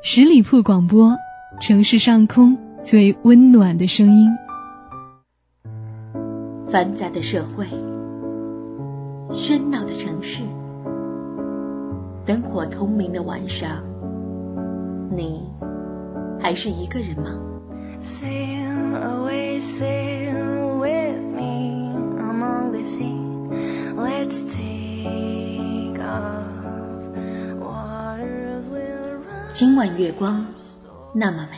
十里铺广播，城市上空最温暖的声音。繁杂的社会，喧闹的城市，灯火通明的晚上，你还是一个人吗？今晚月光那么美，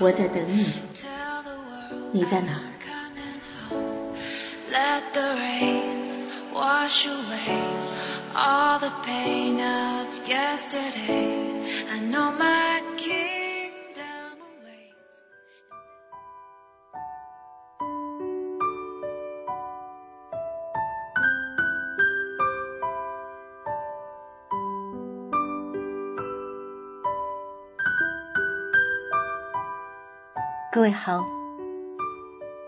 我在等你，你在哪儿？各位好，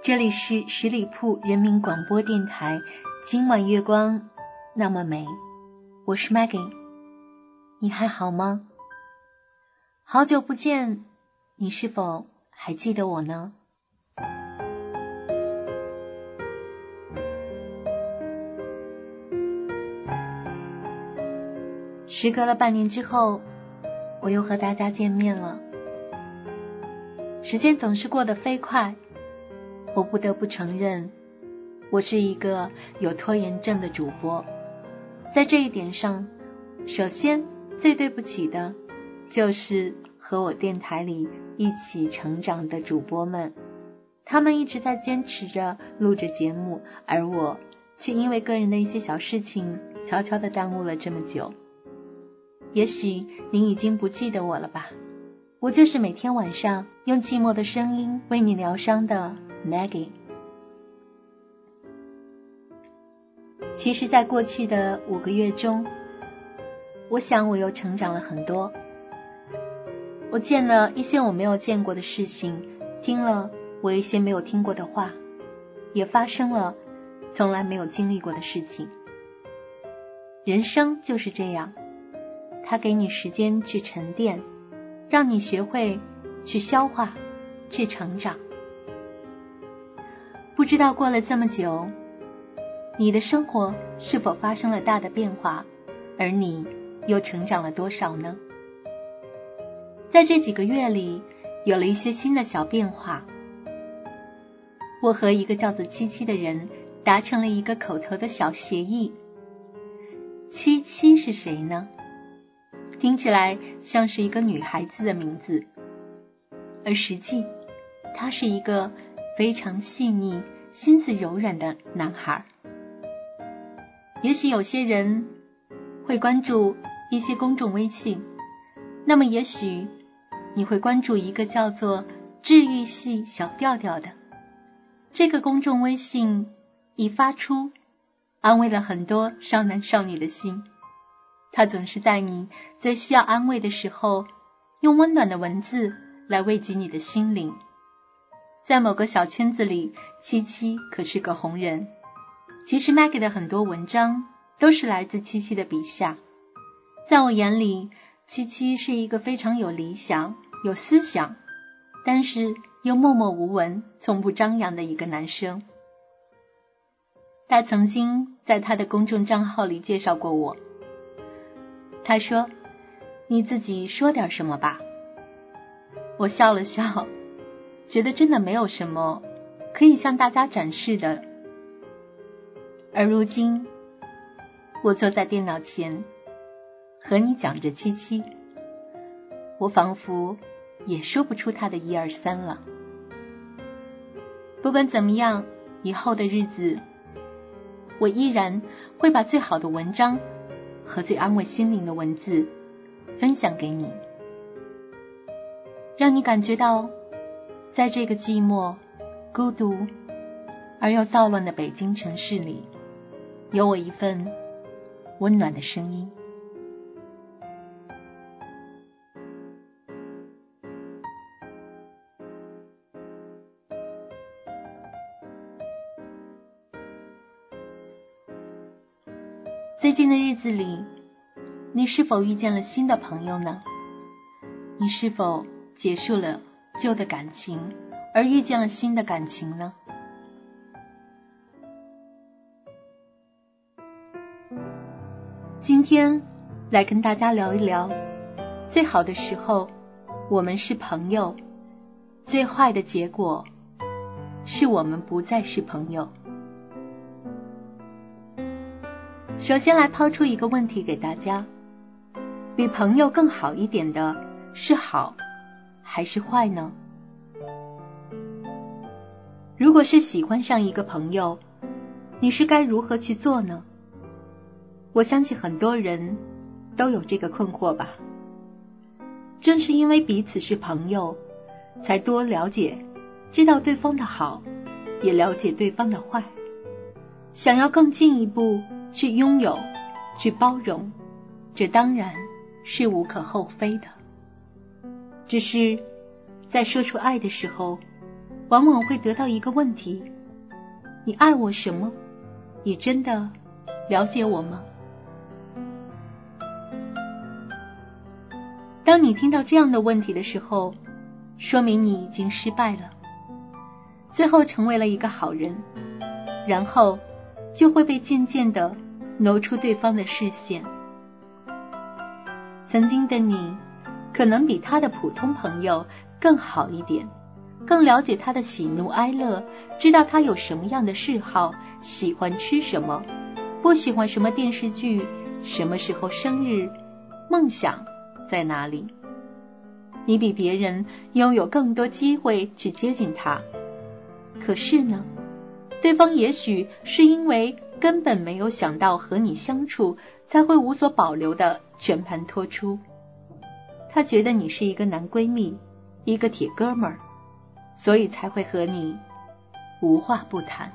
这里是十里铺人民广播电台。今晚月光那么美，我是 Maggie，你还好吗？好久不见，你是否还记得我呢？时隔了半年之后，我又和大家见面了。时间总是过得飞快，我不得不承认，我是一个有拖延症的主播。在这一点上，首先最对不起的，就是和我电台里一起成长的主播们，他们一直在坚持着录着节目，而我却因为个人的一些小事情，悄悄的耽误了这么久。也许您已经不记得我了吧？我就是每天晚上用寂寞的声音为你疗伤的 Maggie。其实，在过去的五个月中，我想我又成长了很多。我见了一些我没有见过的事情，听了我一些没有听过的话，也发生了从来没有经历过的事情。人生就是这样，它给你时间去沉淀。让你学会去消化，去成长。不知道过了这么久，你的生活是否发生了大的变化，而你又成长了多少呢？在这几个月里，有了一些新的小变化。我和一个叫做七七的人达成了一个口头的小协议。七七是谁呢？听起来像是一个女孩子的名字，而实际，他是一个非常细腻、心思柔软的男孩。也许有些人会关注一些公众微信，那么也许你会关注一个叫做“治愈系小调调”的这个公众微信，一发出，安慰了很多少男少女的心。他总是在你最需要安慰的时候，用温暖的文字来慰藉你的心灵。在某个小圈子里，七七可是个红人。其实 Maggie 的很多文章都是来自七七的笔下。在我眼里，七七是一个非常有理想、有思想，但是又默默无闻、从不张扬的一个男生。他曾经在他的公众账号里介绍过我。他说：“你自己说点什么吧。”我笑了笑，觉得真的没有什么可以向大家展示的。而如今，我坐在电脑前和你讲着七七，我仿佛也说不出他的一二三了。不管怎么样，以后的日子，我依然会把最好的文章。和最安慰心灵的文字分享给你，让你感觉到，在这个寂寞、孤独而又躁乱的北京城市里，有我一份温暖的声音。近的日子里，你是否遇见了新的朋友呢？你是否结束了旧的感情，而遇见了新的感情呢？今天来跟大家聊一聊，最好的时候我们是朋友，最坏的结果是我们不再是朋友。首先来抛出一个问题给大家：比朋友更好一点的是好还是坏呢？如果是喜欢上一个朋友，你是该如何去做呢？我相信很多人都有这个困惑吧。正是因为彼此是朋友，才多了解、知道对方的好，也了解对方的坏，想要更进一步去拥有、去包容，这当然是无可厚非的。只是在说出爱的时候，往往会得到一个问题：你爱我什么？你真的了解我吗？当你听到这样的问题的时候，说明你已经失败了，最后成为了一个好人，然后就会被渐渐的挪出对方的视线。曾经的你，可能比他的普通朋友更好一点，更了解他的喜怒哀乐，知道他有什么样的嗜好，喜欢吃什么，不喜欢什么电视剧，什么时候生日，梦想。在哪里？你比别人拥有更多机会去接近他，可是呢，对方也许是因为根本没有想到和你相处，才会无所保留的全盘托出。他觉得你是一个男闺蜜，一个铁哥们儿，所以才会和你无话不谈。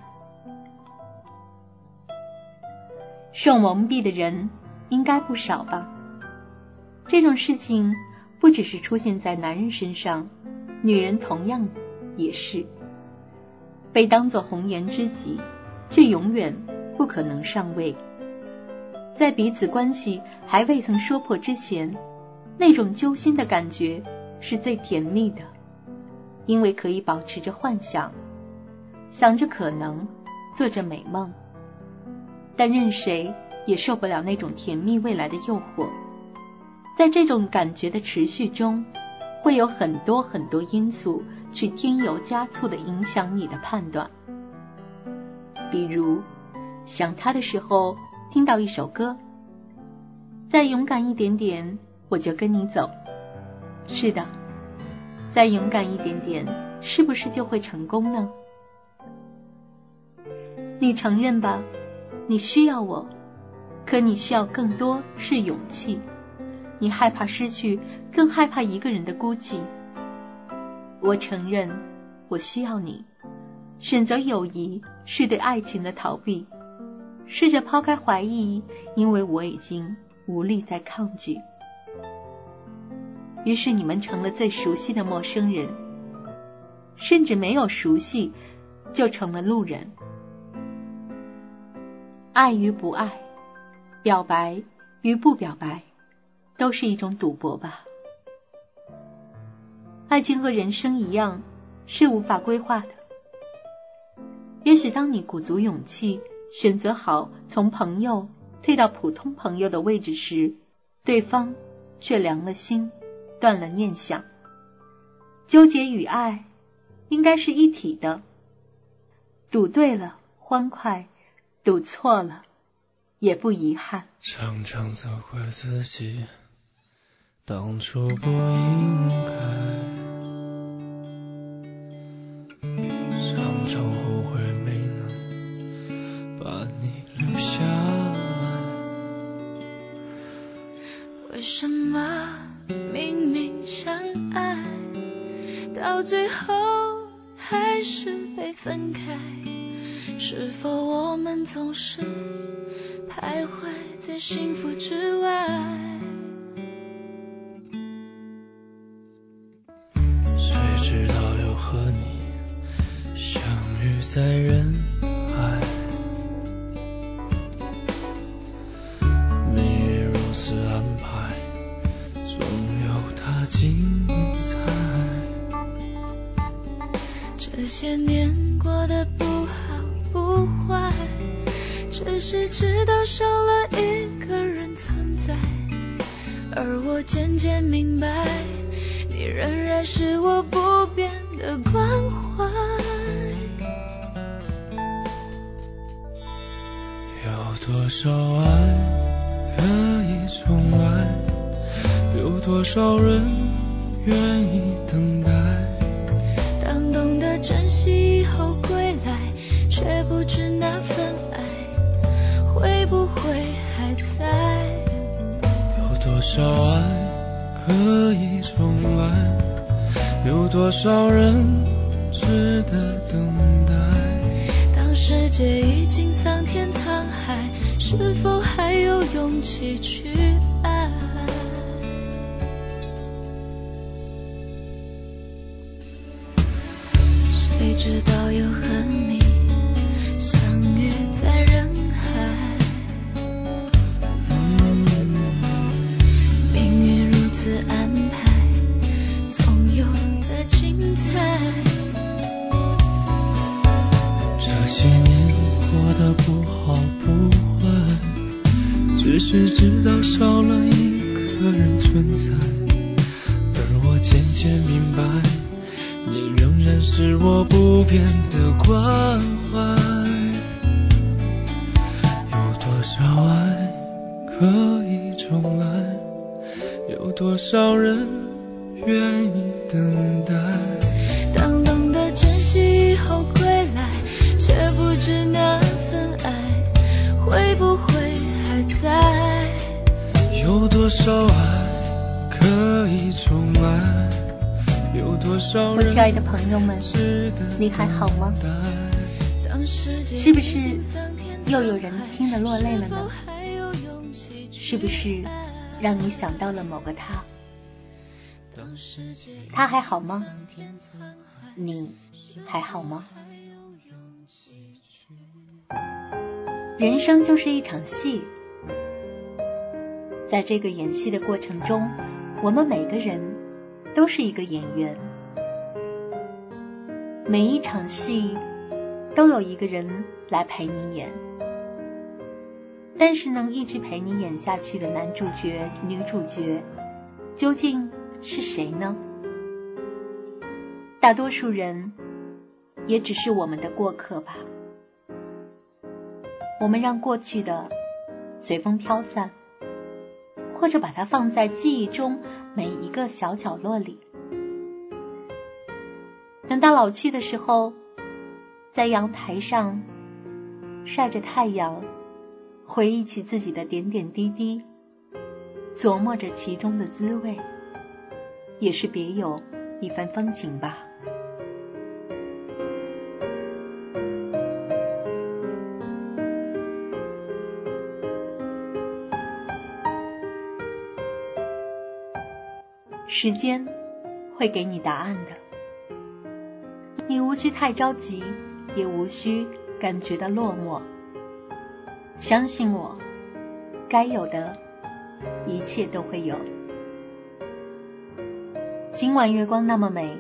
受蒙蔽的人应该不少吧？这种事情不只是出现在男人身上，女人同样也是被当作红颜知己，却永远不可能上位。在彼此关系还未曾说破之前，那种揪心的感觉是最甜蜜的，因为可以保持着幻想，想着可能，做着美梦。但任谁也受不了那种甜蜜未来的诱惑。在这种感觉的持续中，会有很多很多因素去添油加醋的影响你的判断。比如，想他的时候听到一首歌，再勇敢一点点，我就跟你走。是的，再勇敢一点点，是不是就会成功呢？你承认吧，你需要我，可你需要更多是勇气。你害怕失去，更害怕一个人的孤寂。我承认，我需要你。选择友谊是对爱情的逃避。试着抛开怀疑，因为我已经无力再抗拒。于是你们成了最熟悉的陌生人，甚至没有熟悉，就成了路人。爱与不爱，表白与不表白。都是一种赌博吧。爱情和人生一样，是无法规划的。也许当你鼓足勇气，选择好从朋友退到普通朋友的位置时，对方却凉了心，断了念想。纠结与爱应该是一体的。赌对了欢快，赌错了也不遗憾。常常责怪自己。当初不应该，常常后悔没能把你留下来。为什么明明相爱，到最后还是被分开？是否我们总是徘徊在幸福之外？在人海。命运如此安排，总有它精彩。这些年过得不好不坏，只是知道少了一个人存在，而我渐渐明白，你仍然是我不变的关怀。多少爱可以重来？有多少人愿意等待？当懂得珍惜以后归来，却不知那份爱会不会还在。有多少爱可以重来？有多少人值得等待？当世界已经桑田沧，是否还有勇气去爱？谁知道又和你可以重来？有多少人愿意等待？当懂得珍惜以后归来，却不知那份爱会不会还在。有多少爱可以重来？有多少人我亲爱的朋友们，值得你还好吗等待是不是又有人听得落泪了呢是不是让你想到了某个他？他还好吗？你还好吗？人生就是一场戏，在这个演戏的过程中，我们每个人都是一个演员。每一场戏都有一个人来陪你演，但是能一直陪你演下去的男主角、女主角究竟是谁呢？大多数人也只是我们的过客吧。我们让过去的随风飘散，或者把它放在记忆中每一个小角落里。等到老去的时候，在阳台上晒着太阳，回忆起自己的点点滴滴，琢磨着其中的滋味，也是别有一番风情吧。时间会给你答案的，你无需太着急，也无需感觉到落寞。相信我，该有的一切都会有。今晚月光那么美，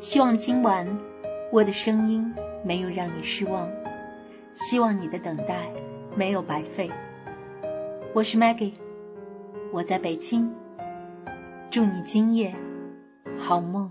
希望今晚我的声音没有让你失望，希望你的等待没有白费。我是 Maggie，我在北京。祝你今夜好梦。